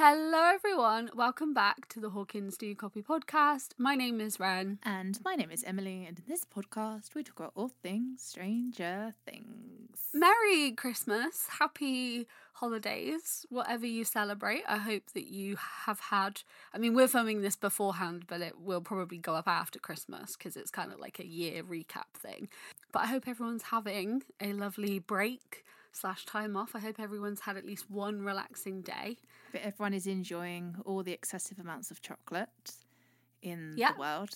Hello, everyone. Welcome back to the Hawkins Do You Copy podcast. My name is Ren. And my name is Emily, and in this podcast, we talk about all things Stranger Things. Merry Christmas. Happy holidays, whatever you celebrate. I hope that you have had. I mean, we're filming this beforehand, but it will probably go up after Christmas because it's kind of like a year recap thing. But I hope everyone's having a lovely break slash time off. I hope everyone's had at least one relaxing day. But everyone is enjoying all the excessive amounts of chocolate in Yeah. the world.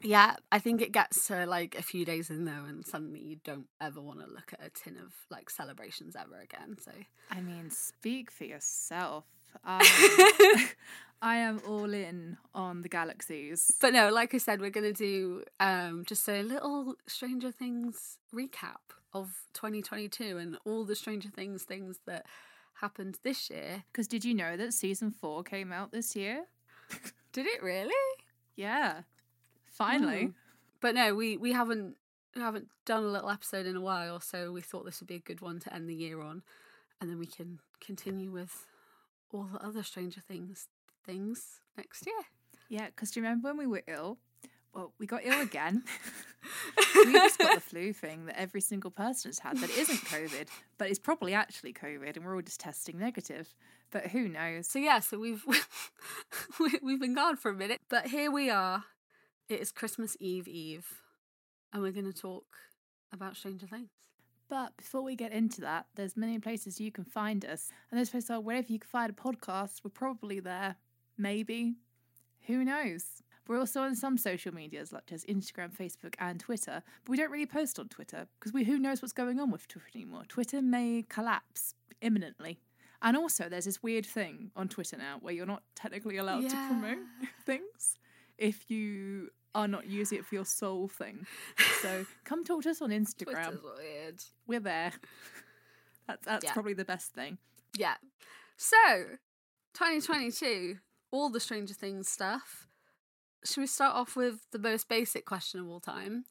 Yeah, I think it gets to like a few days in there, and suddenly you don't ever want to look at a tin of like celebrations ever again. So I mean, speak for yourself. I, I am all in on the galaxies. But no, like I said, we're going to do um, just a little Stranger Things recap of 2022 and all the Stranger Things things that happened this year. Because did you know that season four came out this year? Did it really? Yeah. Finally. Mm. But no, we we haven't we haven't done a little episode in a while, so we thought this would be a good one to end the year on, and then we can continue with all the other Stranger Things things next year. Yeah, because do you remember when we were ill? Well, we got ill again. we just got the flu thing that every single person has had that isn't COVID, but it's probably actually COVID, and we're all just testing negative. But who knows? So yeah, so we've we- we've been gone for a minute, but here we are. It is Christmas Eve Eve, and we're going to talk about Stranger Things. But before we get into that, there's many places you can find us, and those places are wherever you can find a podcast. We're probably there, maybe. Who knows? We're also on some social medias like as Instagram, Facebook, and Twitter, but we don't really post on Twitter because we who knows what's going on with Twitter anymore. Twitter may collapse imminently. And also, there's this weird thing on Twitter now where you're not technically allowed to promote things if you are not using it for your sole thing. So come talk to us on Instagram. Twitter's weird. We're there. That's that's Yeah. probably the best thing. Yeah. So, 2022, all the Stranger Things stuff. Should we start off with the most basic question of all time?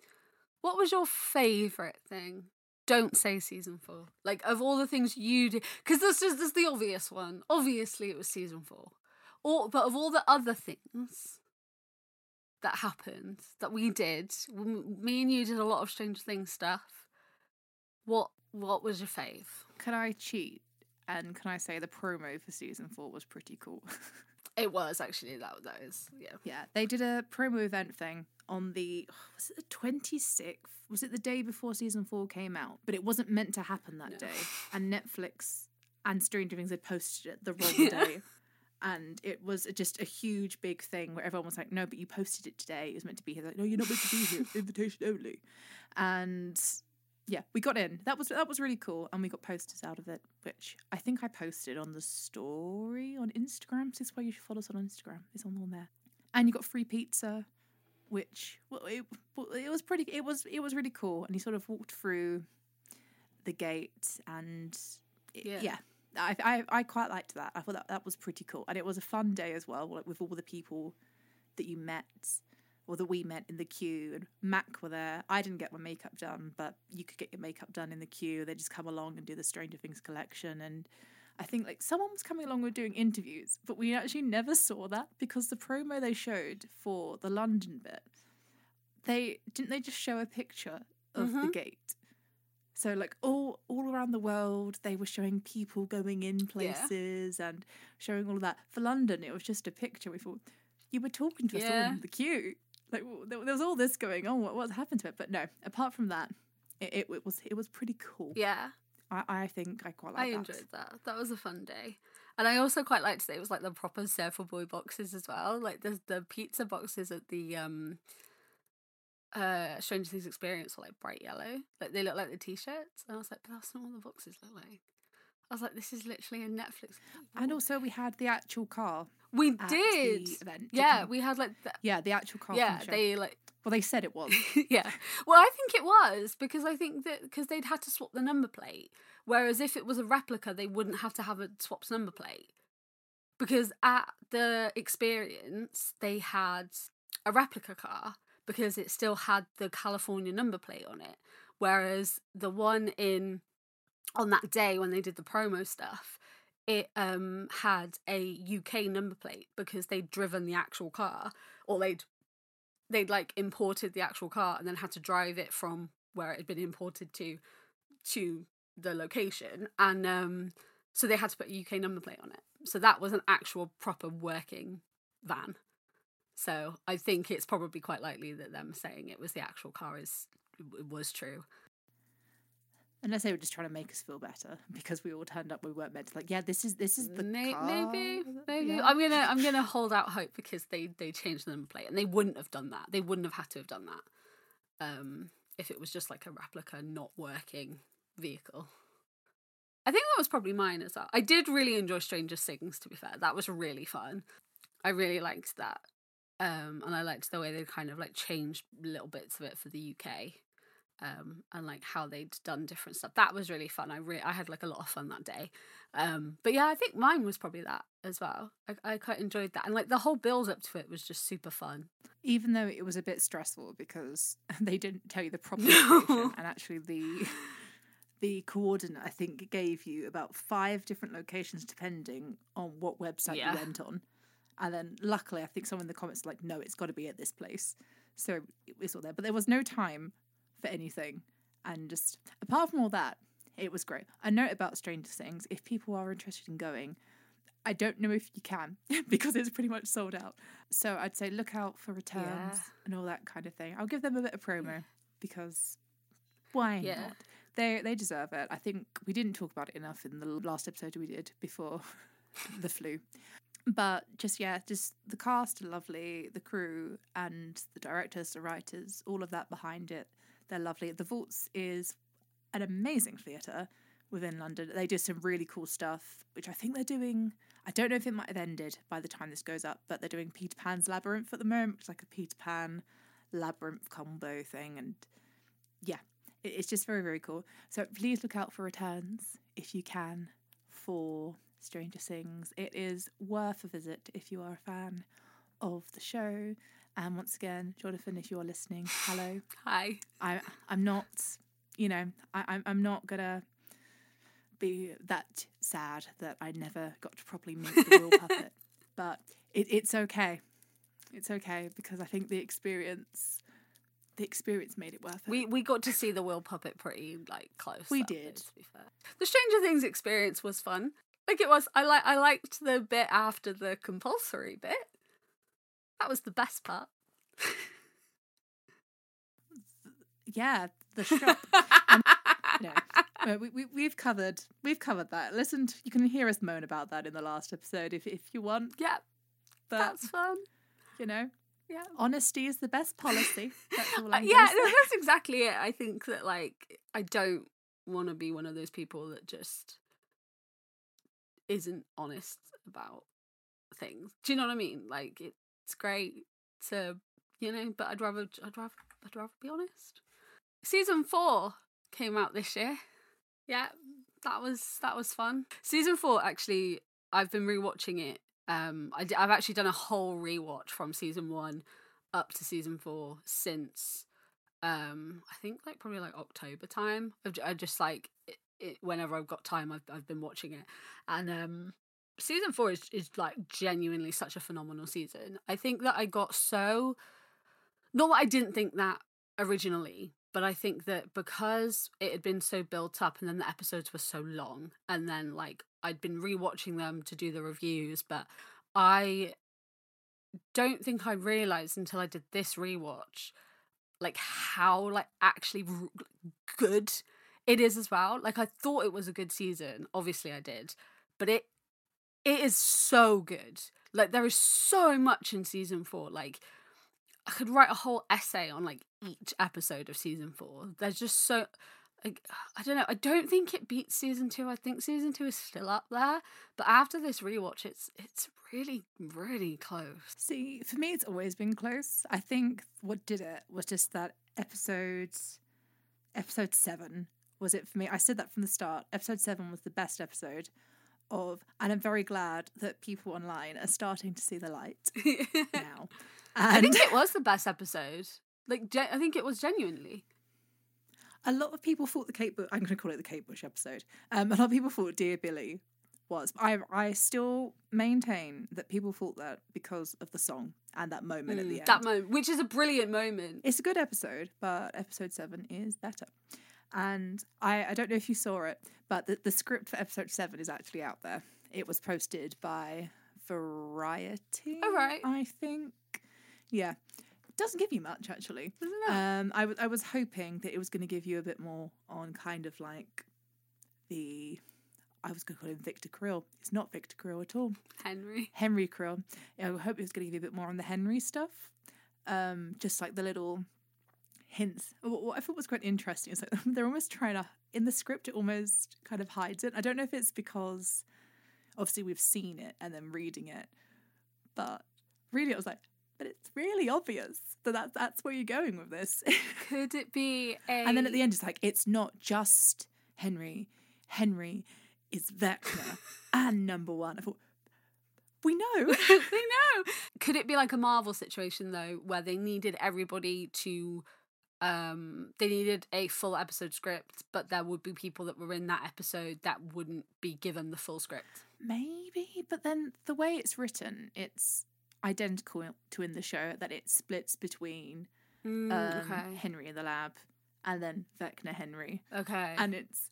What was your favourite thing? Don't say season four. Like, of all the things you did, because this is, this is the obvious one. Obviously, it was season four. Or, but of all the other things that happened, that we did, me and you did a lot of Stranger Things stuff. What what was your fave? Can I cheat? And can I say the promo for season four was pretty cool? It was actually that that is yeah. yeah, they did a promo event thing on the was it the twenty sixth? Was it the day before season four came out? But it wasn't meant to happen that No. day. And Netflix and Stranger Things had posted it the wrong day. And it was just a huge big thing where everyone was like, "No, but you posted it today. It was meant to be here." Like, "No, you're not meant to be here. Invitation only." And yeah, we got in. That was that was really cool, and we got posters out of it, which I think I posted on the story on Instagram. So this is why you should follow us on Instagram. It's on on there, and you got free pizza, which well, it, it was pretty. It was it was really cool, and you sort of walked through the gate, and it- Yeah. yeah. I, I I quite liked that. I thought that that was pretty cool, and it was a fun day as well, like with all the people that you met or that we met in the queue and MAC were there. I didn't get my makeup done, but you could get your makeup done in the queue. They just come along and do the Stranger Things collection and I think like someone was coming along with doing interviews, but we actually never saw that because the promo they showed for the London bit, they didn't they just show a picture of the Mhm. gate. So like all all around the world, they were showing people going in places and showing all of that. For London, it was just a picture. We thought you were talking to us all in the queue. Like there, there was all this going on. What what's happened to it? But no, apart from that, it, it, it was it was pretty cool. Yeah, I, I think I quite like I that. enjoyed that. That was a fun day. And I also quite liked that it was like the proper Surfer Boy boxes as well. Like the the pizza boxes at the um uh Stranger Things experience were like bright yellow. Like they look like the t shirts. And I was like, but that's not what the boxes look like. I was like, this is literally a Netflix. And also we had the actual car. we did. event, yeah, didn't we had like the, Yeah, the actual car. yeah, the they like well they said it was. yeah. Well, I think it was because I think that because they'd had to swap the number plate, whereas if it was a replica, they wouldn't have to have a swapped number plate. Because at the experience, they had a replica car because it still had the California number plate on it, whereas the one in on that day when they did the promo stuff, it um had a UK number plate because they'd driven the actual car or they'd they'd like imported the actual car and then had to drive it from where it had been imported to to the location and um so they had to put a UK number plate on it. So that was an actual proper working van. So I think it's probably quite likely that them saying it was the actual car is was true. Unless they were just trying to make us feel better because we all turned up, we weren't meant to. Like, yeah, this is this is the May- car. maybe maybe Yeah. I'm gonna I'm gonna hold out hope because they they changed the number plate and they wouldn't have done that. They wouldn't have had to have done that um, if it was just like a replica, not working vehicle. I think that was probably mine as well. I did really enjoy Stranger Things. To be fair, that was really fun. I really liked that, um, and I liked the way they kind of like changed little bits of it for the UK. Um, and like how they'd done different stuff. That was really fun. I re- I had like a lot of fun that day. Um, but yeah, I think mine was probably that as well. I, I quite enjoyed that, and like the whole build up to it was just super fun. Even though it was a bit stressful because they didn't tell you the proper location, and actually the the coordinate I think gave you about five different locations depending on what website Yeah. you went on. And then luckily, I think someone in the comments like, no, it's got to be at this place. So it was all there, but there was no time for anything. And just apart from all that, it was great. A note about Stranger Things: if people are interested in going, I don't know if you can because it's pretty much sold out. So I'd say look out for returns Yeah. and all that kind of thing. I'll give them a bit of promo because why Yeah. not? They they deserve it. I think we didn't talk about it enough in the last episode we did before the flu. But just yeah, just the cast are lovely, the crew and the directors, the writers, all of that behind it. They're lovely. The Vaults is an amazing theatre within London. They do some really cool stuff, which I think they're doing. I don't know if it might have ended by the time this goes up, but they're doing Peter Pan's Labyrinth at the moment, is like a Peter Pan labyrinth combo thing. And yeah, it's just very, very cool. So please look out for returns if you can for Stranger Things. It is worth a visit if you are a fan of the show. And once again, Jonathan, if you are listening, hello. Hi. I I'm not, you know, I, I'm I'm not gonna be that sad that I never got to properly meet the real puppet. But it, it's okay. It's okay because I think the experience, the experience made it worth it. We we got to see the Will puppet pretty like close. We did. day, to be fair. The Stranger Things experience was fun. Like it was. I like. I liked the bit after the compulsory bit. That was the best part. yeah, the shop. no, Uh, we, we we've covered we've covered that. Listen, to, you can hear us moan about that in the last episode if if you want. yeah, But that's fun. you know, Yeah. honesty is the best policy. That's all Uh, I'm yeah, no, that's exactly it. I think that like I don't want to be one of those people that just isn't honest about things. Do you know what I mean? Like it's great to you know, but I'd rather I'd rather I'd rather be honest. Season four came out this year. Yeah, that was that was fun. Season four actually, I've been rewatching it. Um, I d- I've actually done a whole rewatch from season one up to season four since um I think like probably like October time. I just like it, it, whenever I've got time, I've I've been watching it, and um season four is is like genuinely such a phenomenal season. I think that I got so not that I didn't think that originally, but I think that because it had been so built up and then the episodes were so long, and then like I'd been rewatching them to do the reviews, but I don't think I realized until I did this rewatch like how like actually good it is as well. Like I thought it was a good season, obviously I did, but it it is so good. Like there is so much in season 4 like I could write a whole essay on like each episode of season 4. There's just so like I don't know. I don't think it beats season 2. I think season 2 is still up there, but after this rewatch it's it's really really close. See, for me, it's always been close. I think what did it was just that episodes, episode seven was it for me. I said that from the start. Episode seven was the best episode of, and I'm very glad that people online are starting to see the light now. I think it was the best episode. Like, gen- I think it was genuinely. a lot of people thought the Kate Bush, I'm going to call it the Kate Bush episode. Um, a lot of people thought Dear Billy was. I I still maintain that people thought that because of the song and that moment at the Mm, end. That moment, which is a brilliant moment. It's a good episode, but episode seven is better. And I, I don't know if you saw it, but the, the script for episode seven is actually out there. It was posted by Variety. Oh, right. I think. Yeah. It doesn't give you much, actually. Um, I, w- I was hoping that it was going to give you a bit more on kind of like the. I was going to call him Victor Creel. It's not Victor Creel at all. Henry. Henry Creel. I hope it was going to give you a bit more on the Henry stuff. Um, just like the little hints. What, I thought was quite interesting is like they're almost trying to in the script. It almost kind of hides it. I don't know if it's because obviously we've seen it and then reading it, but reading it I was like, but it's really obvious that that's, that's where you're going with this. Could it be a? and then at the end, it's like it's not just Henry. Henry is Vecna and number one. I thought we know. we know. Could it be like a Marvel situation though, where they needed everybody to, um, they needed a full episode script, but there would be people that were in that episode that wouldn't be given the full script. Maybe, but then the way it's written, it's identical to in the show that it splits between Mm, um, okay. Henry in the lab and then Vecna Henry, Okay. and it's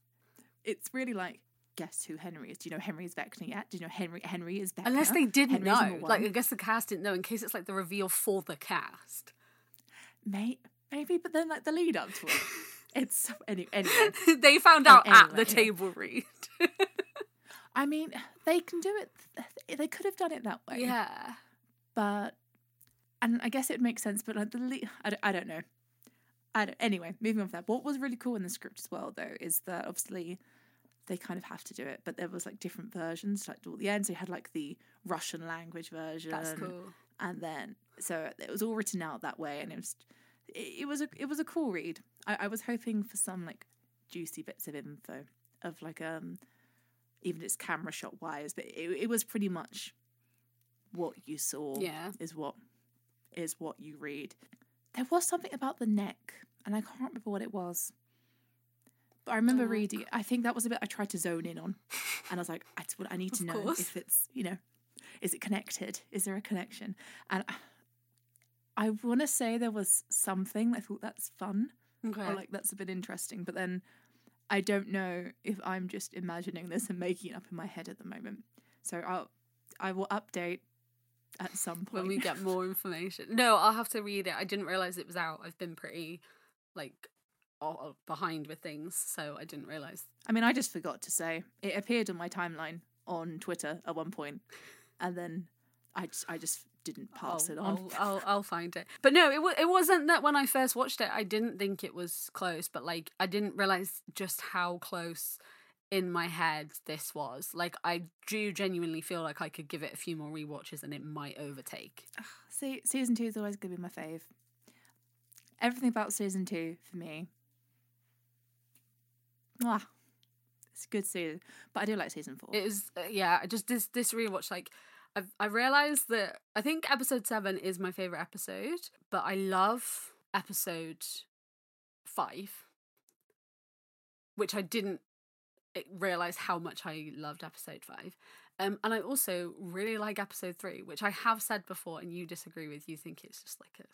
it's really like guess who Henry is. Do you know henry is Vecna yet? Do you know Henry Henry is Vecna? Unless they didn't Henry's know, like I guess the cast didn't know. In case it's like the reveal for the cast, May- maybe, but then like the lead up to it, it's any, anyway. they found out at the yeah. table read. I mean, they can do it. They could have done it that way. yeah. but and I guess it makes sense. But like the le- I, don't, I don't know. I don't, anyway, moving on from that. What was really cool in the script as well, though, is that obviously they kind of have to do it, but there was like different versions, like all the end. So you had like the Russian language version, That's cool. and then so it was all written out that way, and it was it, was a it was a cool read. I, I was hoping for some like juicy bits of info of like um even its camera shot wise, but it, it was pretty much what you saw Yeah. is what is what you read. There was something about the neck, and I can't remember what it was. But I remember reading. I think that was a bit I tried to zone in on. And I was like, I, I need to Of know course. if it's, you know, is it connected? Is there a connection? And I, want to say there was something. I thought that's fun Okay. or like that's a bit interesting. But then I don't know if I'm just imagining this and making it up in my head at the moment. So I'll I will update at some point. when we get more information. No, I'll have to read it. I didn't realize it was out. I've been pretty like all behind with things, so I didn't realize. I mean, I just forgot to say it appeared on my timeline on Twitter at one point, and then I just I just didn't pass I'll, it on. I'll, I'll, I'll find it. But no, it wa- it wasn't that when I first watched it, I didn't think it was close. But like, I didn't realize just how close in my head this was. Like, I do genuinely feel like I could give it a few more rewatches and it might overtake. See, season two is always gonna be my fave. Everything about season two for me. Mwah. It's a good season, but I do like season four. It was uh, yeah. I just this this rewatch like I've I realized that I think episode seven is my favorite episode, but I love episode five, which I didn't eh, realize how much I loved episode five. Um, and I also really like episode three, which I have said before, and you disagree with. You think it's just like a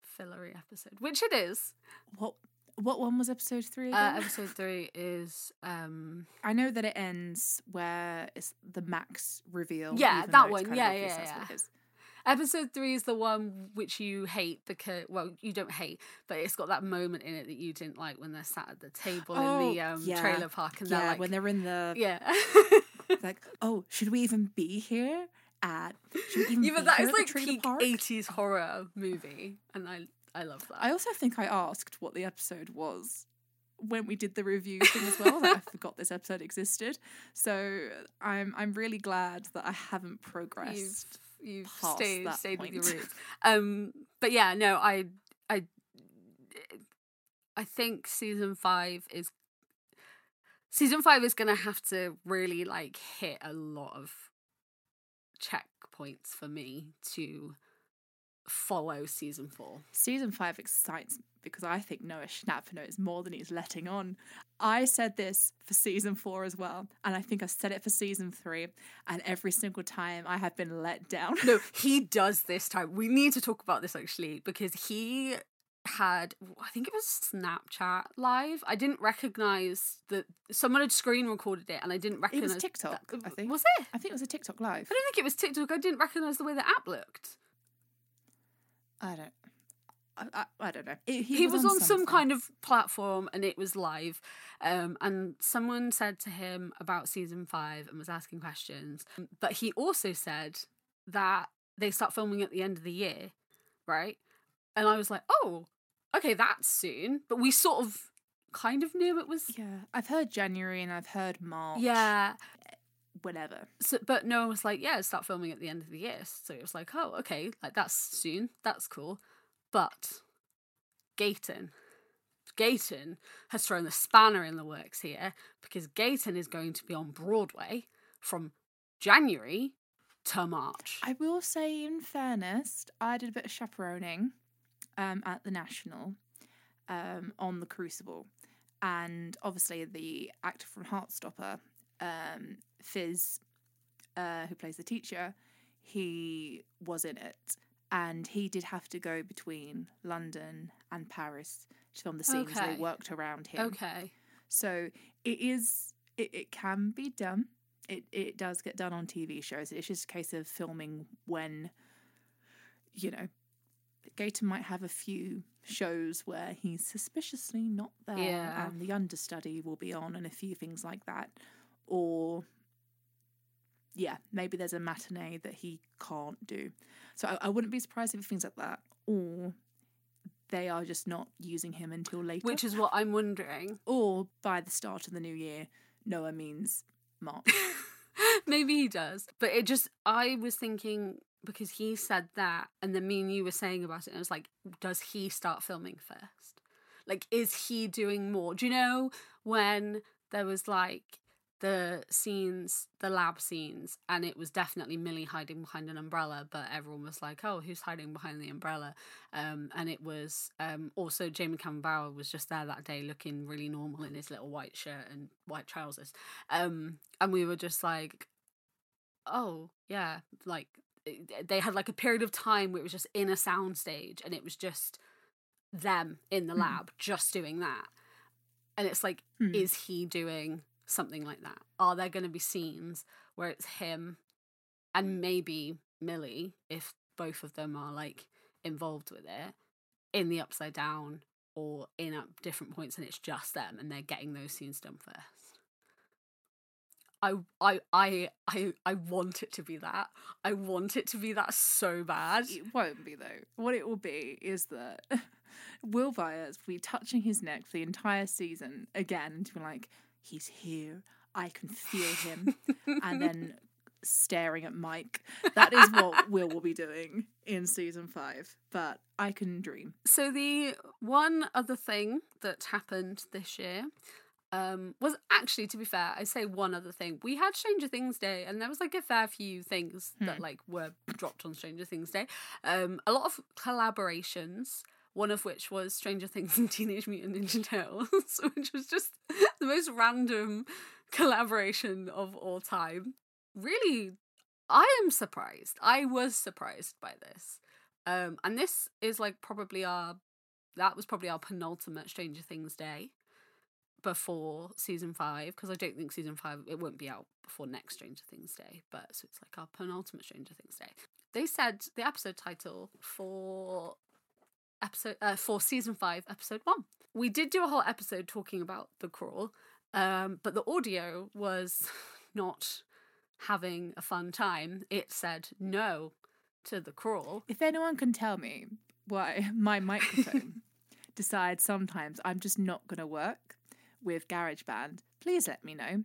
fillery episode, which it is. what what one was episode three Uh, episode three is um I know that it ends where it's the max reveal. Yeah, that one. Yeah, yeah, yeah. Episode three is the one which you hate because, well, you don't hate, but it's got that moment in it that you didn't like when they're sat at the table in the Oh, um, yeah. trailer park and yeah, they're like, when they're in the yeah. like, oh, should we even be here at? Should we even yeah, but that here is like peak? 80s horror movie, and I I love that. I also think I asked what the episode was when we did the review thing as well. like, I forgot this episode existed, so I'm I'm really glad that I haven't progressed. you've you've stayed that stayed with your roots. Um, but yeah, no, I I I think season five is season five is gonna have to really like hit a lot of checkpoints for me to follow season four. Season five excites me because I think Noah Schnapp knows more than he's letting on. I said this for season four as well, and I think I've said it for season three, and every single time I have been let down. No, he does this time. We need to talk about this actually because he had I think it was Snapchat live. I didn't recognize that someone had screen recorded it and I didn't It recognize was TikTok, that- I think. Was it? I think it was a TikTok live. I don't think it was TikTok. I didn't recognize the way the app looked. I don't. I, I, I don't know. It- He, was, on, some kind of platform and it was live. Um, and someone said to him about season five and was asking questions. But he also said that they start filming at the end of the year, right? And I was like, oh, okay, that's soon. But we sort of kind of knew it was. Yeah, I've heard January and I've heard March. Yeah. Whatever. So, but no one was like, yeah, start filming at the end of the year. So it was like, oh, okay, like that's soon. That's cool. But Gaten, Gaten has thrown the spanner in the works here because Gaten is going to be on Broadway from January to March. I will say, in fairness, I did a bit of chaperoning um, at the National um, on the Crucible, and obviously the actor from Heartstopper, um, Fizz, uh, who plays the teacher, he was in it, and he did have to go between London and Paris to film the scenes. Okay. They worked around him. okay. So it is it, it can be done. It it does get done on TV shows. It's just a case of filming when you know Gator might have a few shows where he's suspiciously not there Yeah. and the understudy will be on and a few things like that. Or yeah, maybe there's a matinee that he can't do. So I, I wouldn't be surprised if things like that. Or they are just not using him until later Which is what I'm wondering. or by the start of the new year, Noah means March. Maybe he does. But it just, I was thinking because he said that, and then me and you were saying about it, and I was like, does he start filming first? Like, is he doing more? Do you know when there was like the scenes, the lab scenes, and it was definitely Millie hiding behind an umbrella, but everyone was like, oh, who's hiding behind the umbrella? Um, and it was um, also Jamie Cameron Bower was just there that day looking really normal in his little white shirt and white trousers. Um, and we were just like, oh, yeah, like they had like a period of time where it was just in a soundstage and it was just them in the Mhm. lab just doing that. And it's like, Hmm. is he doing something like that? Are there going to be scenes where it's him and maybe Millie, if both of them are like involved with it, in the upside down or in at different points and it's just them and they're getting those scenes done first? I, I I I I want it to be that. I want it to be that so bad. it won't be though. What it will be is that Will Byers will be touching his neck for the entire season again to be like, he's here. I can feel him. and then staring at Mike. That is what Will will be doing in season five. But I can dream. So the one other thing that happened this year um, was actually, to be fair, I say one other thing. We had Stranger Things Day, and there was like a fair few things that Hmm. like were dropped on Stranger Things Day. Um, a lot of collaborations. One of which was Stranger Things and Teenage Mutant Ninja Turtles, which was just the most random collaboration of all time. Really, I am surprised. I was surprised by this. Um, and this is like probably our that was probably our penultimate Stranger Things day before season five because I don't think season five it won't be out before next Stranger Things day, but so it's like our penultimate Stranger Things day. They said the episode title for episode uh, for season five, episode one. We did do a whole episode talking about the crawl, um, but the audio was not having a fun time. It said no to the crawl. If anyone can tell me why my microphone decides sometimes I'm just not going to work with GarageBand, please let me know.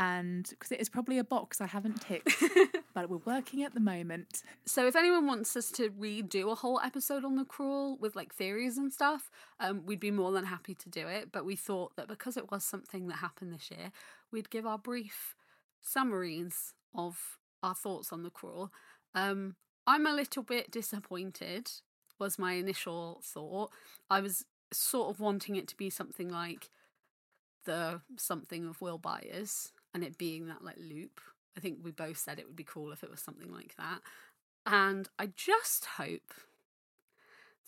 And because it is probably a box I haven't ticked, but we're working at the moment. So if anyone wants us to redo a whole episode on the crawl with like theories and stuff, um, we'd be more than happy to do it. But we thought that because it was something that happened this year, we'd give our brief summaries of our thoughts on the crawl. Um, I'm a little bit disappointed, was my initial thought. I was sort of wanting it to be something like the something of Will Byers and it being that like loop. I think we both said it would be cool if it was something like that. And I just hope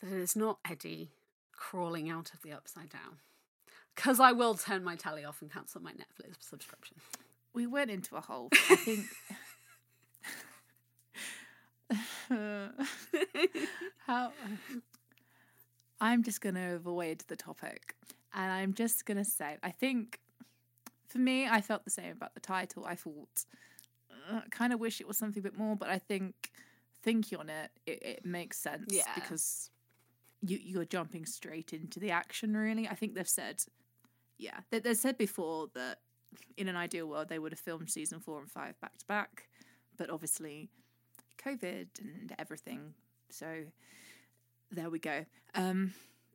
that it is not Eddie crawling out of the upside down. Because I will turn my telly off and cancel my Netflix subscription. We went into a hole. I think. How. I'm just going to avoid the topic. And I'm just going to say, I think for me, I felt the same about the title. I thought, uh, kind of wish it was something a bit more, but I think thinking on it, it, it makes sense Yeah. because you you're jumping straight into the action. Really, I think they've said, yeah, they they said before that in an ideal world they would have filmed season four and five back to back, but obviously, COVID and everything. So there we go. Um,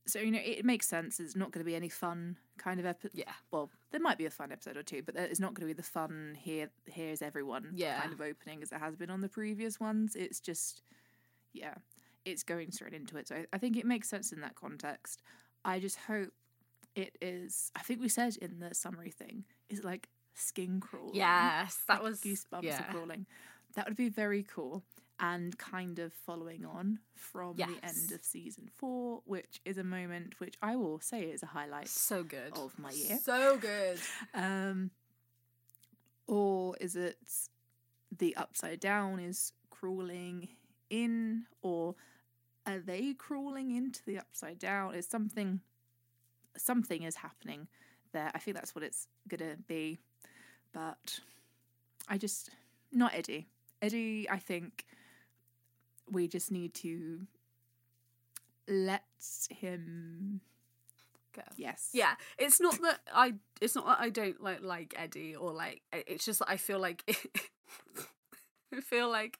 so you know it, makes sense. It's not going to be any fun kind of episode. Yeah. Well, there might be a fun episode or two, but it's not going to be the fun here. Here's everyone Yeah. kind of opening as it has been on the previous ones. It's just, yeah, it's going straight into it. So I, I think it makes sense in that context. I just hope it is. I think we said in the summary thing is like skin crawling. Yes, that like was goosebumps yeah. crawling. That would be very cool. And kind of following on from the end of season four, which is a moment which I will say is a highlight So good. of my year. So good. Um, or is it the upside down is crawling in, or are they crawling into the upside down? It's something. Something is happening there. I think that's what it's gonna be, but I just not Eddie. Eddie, I think we just need to let him. Go. Yes. Yeah, it's not that I. It's not that I don't like like Eddie or like. It's just that I feel like. I feel like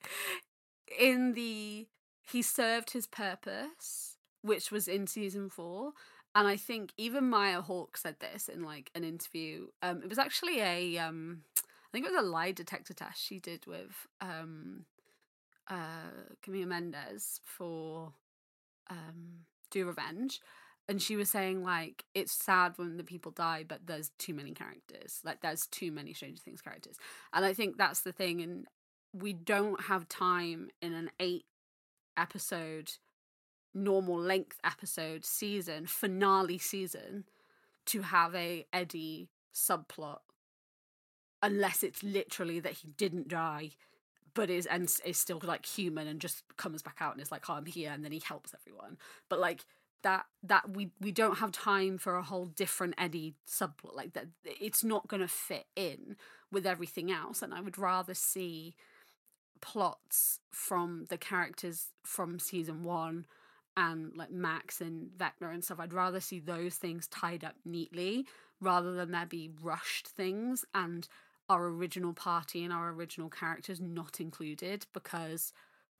in the he served his purpose, which was in season four, and I think even Maya Hawke said this in like an interview. Um, it was actually a um, I think it was a lie detector test she did with um, uh, Camila Mendes for um, Do Revenge and she was saying like it's sad when the people die but there's too many characters. Like there's too many stranger things characters. And i think that's the thing and we don't have time in an eight episode normal length episode season finale season to have a eddie subplot unless it's literally that he didn't die but is and is still like human and just comes back out and is like oh, i'm here and then he helps everyone. But like that that we we don't have time for a whole different Eddie subplot like that it's not going to fit in with everything else. And I would rather see plots from the characters from season 1 and like Max and Vecna and stuff. I'd rather see those things tied up neatly rather than there be rushed things. And our original party and our original characters not included because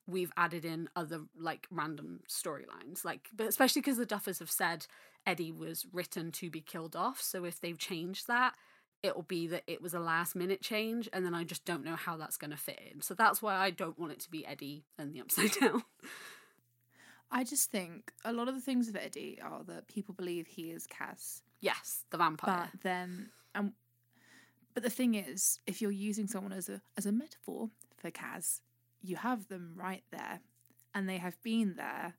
we've added in other like random storylines like but especially because the duffers have said eddie was written to be killed off so if they've changed that it'll be that it was a last minute change and then i just don't know how that's going to fit in. So that's why i don't want it to be eddie and the upside down. I just think a lot of the things of Eddie are that people believe he is Kas, yes the vampire. But then um, but the thing is, if you're using someone as a as a metaphor for Kas, you have them right there, and they have been there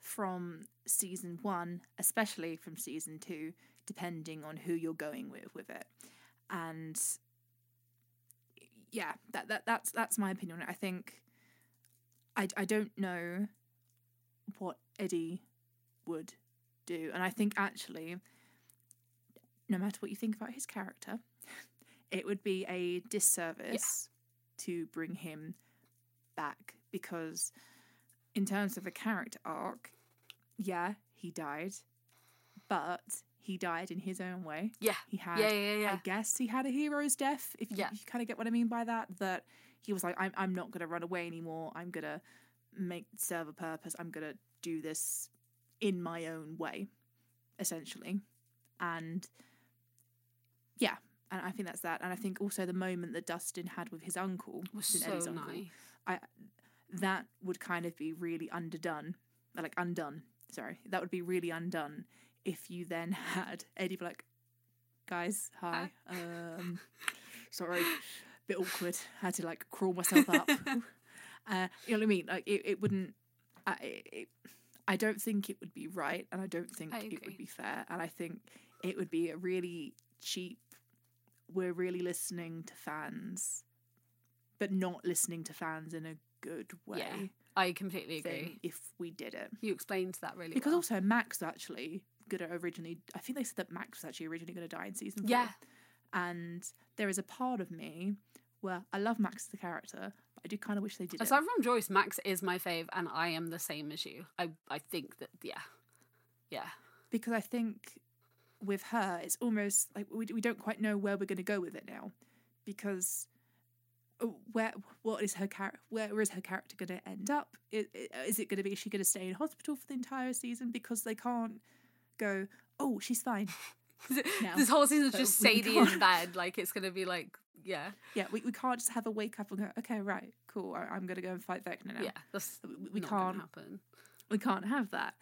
from season one, especially from season two, depending on who you're going with with it, and yeah, that that that's that's my opinion. I think I I don't know what Eddie would do, and I think actually, no matter what you think about his character, it would be a disservice to bring him back because, in terms of a character arc, yeah, he died, but he died in his own way. yeah He had yeah yeah yeah I guess he had a hero's death. If you, Yeah. you kind of get what I mean by that, that he was like, I'm, I'm not going to run away anymore. I'm going to make serve a purpose. I'm going to do this in my own way, essentially. And yeah, and I think that's that. And I think also the moment that Dustin had with his uncle, was so Eddie's uncle, nice I that would kind of be really underdone, like undone. Sorry, that would be really undone if you then had Eddie be like, guys, hi, um, sorry, bit awkward. I Had to like crawl myself up. uh, you know what I mean? Like it, it wouldn't. I, it, I don't think it would be right, and I don't think I it would be fair, and I think it would be a really cheap. We're really listening to fans, but not listening to fans in a good way. Yeah, I completely agree. If we did it, You explained that really because well. also Max actually gonna originally. I think they said that Max was actually originally going to die in season four. Yeah. and there is a part of me where I love Max as the character, but I do kind of wish they did it. Aside from Joyce, Max is my fave, and I am the same as you. I I think that yeah, yeah, because I think with her, it's almost like we, we don't quite know where we're going to go with it now, because uh, where what is her character? Where is her character going to end up? Is, is it going to be? Is she going to stay in hospital for the entire season? Because they can't go. Oh, she's fine. now. this whole season's So just Sadie in bed. Like it's gonna be like yeah, Yeah, we, we can't just have a wake up and go. Okay, right, cool. I, I'm going to go and fight Vecna now. yeah. That's we, we can't. happen. we can't have that.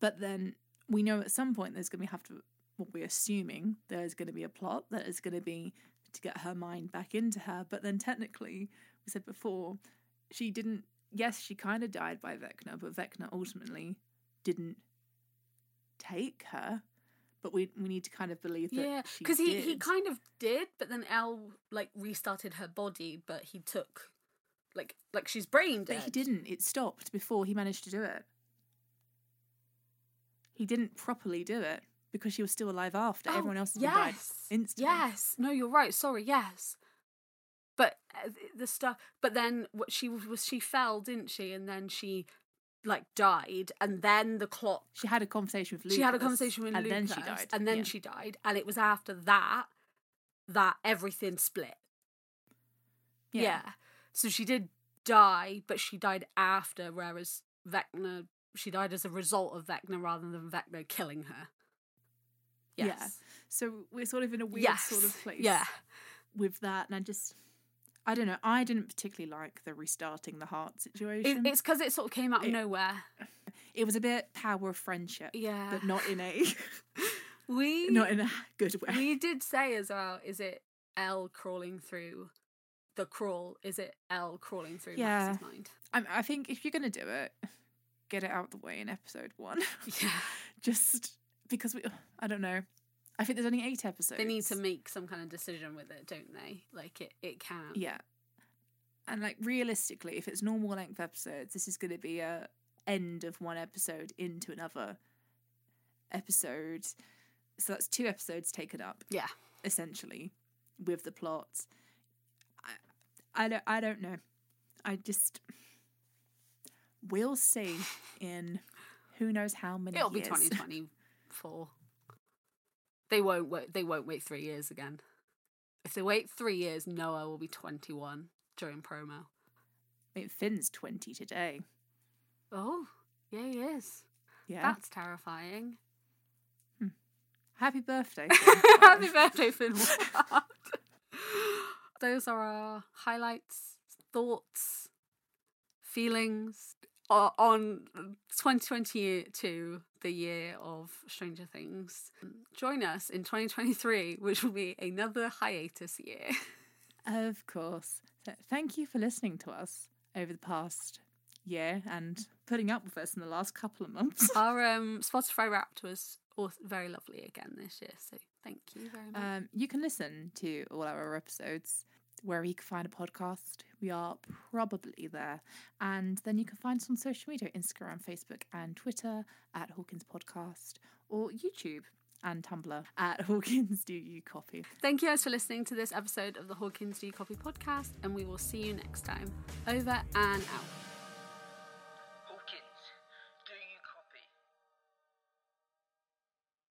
But then we know at some point there's going to be have to, what we're assuming, there's going to be a plot that is going to be to get her mind back into her. But then technically, we said before, she didn't, yes, she kind of died by Vecna, but Vecna ultimately didn't take her. But we we need to kind of believe that Yeah, because he he kind of did, but then El like restarted her body, but he took like like she's brain dead. But he didn't. It stopped before he managed to do it. He didn't properly do it because she was still alive after Oh, everyone else had died yes, instantly. Yes, no, you're right. Sorry, yes. But uh, the stuff. But then what she was she fell, didn't she? And then she like died, and then the clock. She had a conversation with Lucas. she had a conversation with Luke. and Lucas, then she died. and then Yeah. she died, and it was after that that everything split. Yeah. So she did die, but she died after, whereas Vecna, she died as a result of Vecna rather than Vecna killing her. Yeah. So we're sort of in a weird yes. sort of place Yeah. with that, and I just, I don't know. I didn't particularly like the restarting the heart It, situation. it's because it sort of came out of It- nowhere. it was a bit power of friendship, Yeah. but not in a we not in a good way. we did say as well, is it El crawling through the crawl? Is it El crawling through Yeah. Max's mind? I, I think if you're gonna do it, get it out the way in episode one. Yeah. just because we, I don't know. I think there's only eight episodes. They need to make some kind of decision with it, don't they? Like it, it can. Yeah. And like realistically, if it's normal length episodes, this is going to be a end of one episode into another episode. So that's two episodes taken up Yeah. essentially with the plot. I, I don't I don't know. I just we'll see in who knows how many It'll be years. 2024. They won't wait. They won't wait three years again. If they wait three years, Noah will be 21 during promo. I mean, Finn's 20 today. Oh, yeah, he is. Yeah. That's terrifying. Hmm. Happy birthday. Happy birthday, Finn. Those are our highlights, thoughts, feelings on 2022, the year of Stranger Things. Join us in 2023, which will be another hiatus year. Of course. So thank you for listening to us over the past year and putting up with us in the last couple of months. Our um, Spotify Wrapped was very lovely again this year, so thank you very much. Um, you can listen to all our episodes wherever you can find a podcast. We are probably there. And then you can find us on social media Instagram, Facebook, and Twitter at Hawkins Podcast or YouTube and Tumblr at Hawkins Do You Copy. Thank you guys for listening to this episode of the Hawkins Do You Copy podcast, and we will see you next time. Over and out.